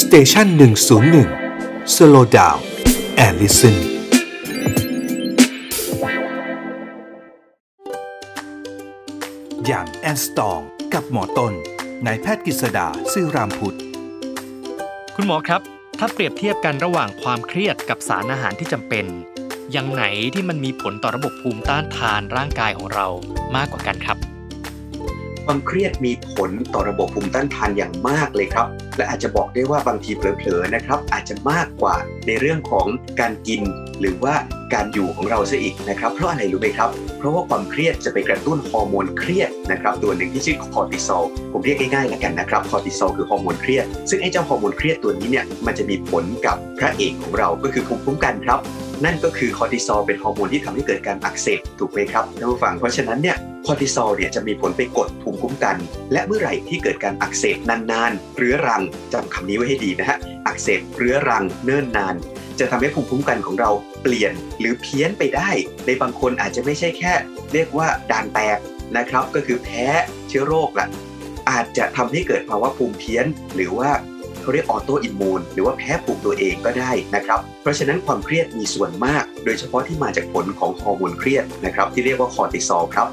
station หนึ่งศูนย์หนึ่ง slow down and listen young and strong กับหมอต้นนายแพทย์กฤษดา ศิรามพุช คุณหมอครับ ถ้าเปรียบเทียบกันระหว่างความเครียดกับสารอาหารที่จำเป็น อย่างไหนที่มันมีผลต่อระบบภูมิต้านทานร่างกายของเรามากกว่ากันครับ ความเครียดมีผลต่อระบบภูมิต้านทานอย่างมากเลยครับ และอาจจะบอกได้ว่าบางทีเผลอๆนะครับ อาจจะมากกว่าในเรื่องของการกิน หรือว่าการอยู่ของเราซะอีกนะครับ เพราะอะไรรู้ไหมครับ เพราะว่าความเครียดจะไปกระตุ้นฮอร์โมนเครียดนะครับ ตัวหนึ่งที่ชื่อคอร์ติซอลผมเรียกง่ายๆแล้วกันนะครับคอร์ติซอลคือฮอร์โมนเครียดซึ่งไอ้เจ้าฮอร์โมนเครียดตัวนี้เนี่ยมันจะมีผลกับพระเอกของเราก็คือภูมิคุ้มกันครับ นั่นก็คือคอร์ติซอลเป็นฮอร์โมนที่ทำให้เกิดการอักเสบถูกไหมครับท่านผู้ฟังเพราะฉะนั้นเนี่ยคอร์ติซอลเนี่ยจะมีผลไปกดภูมิคุ้มกัน และเมื่อไหร่ที่เกิดการอักเสบนานๆเรื้อรังจำคำนี้ไว้ให้ดีนะฮะอักเสบเรื้อรังเนิ่นนาน จะทำให้ภูมิคุ้มกันของเราเปลี่ยนหรือเพี้ยนไปได้ ในบางคนอาจจะไม่ใช่แค่ เรียกว่าด่านแตกนะครับ ก็คือแพ้เชื้อโรคละอาจจะทำให้เกิดภาวะภูมิเพี้ยน หรือว่า เขาเรียก autoimmune หรือว่าแพ้ภูมิตัวเองก็ได้นะครับเพราะฉะนั้นความเครียดมีส่วนมาก โดยเฉพาะที่มาจากผลของฮอร์โมนเครียดนะครับที่เรียกว่าคอร์ติซอลครับ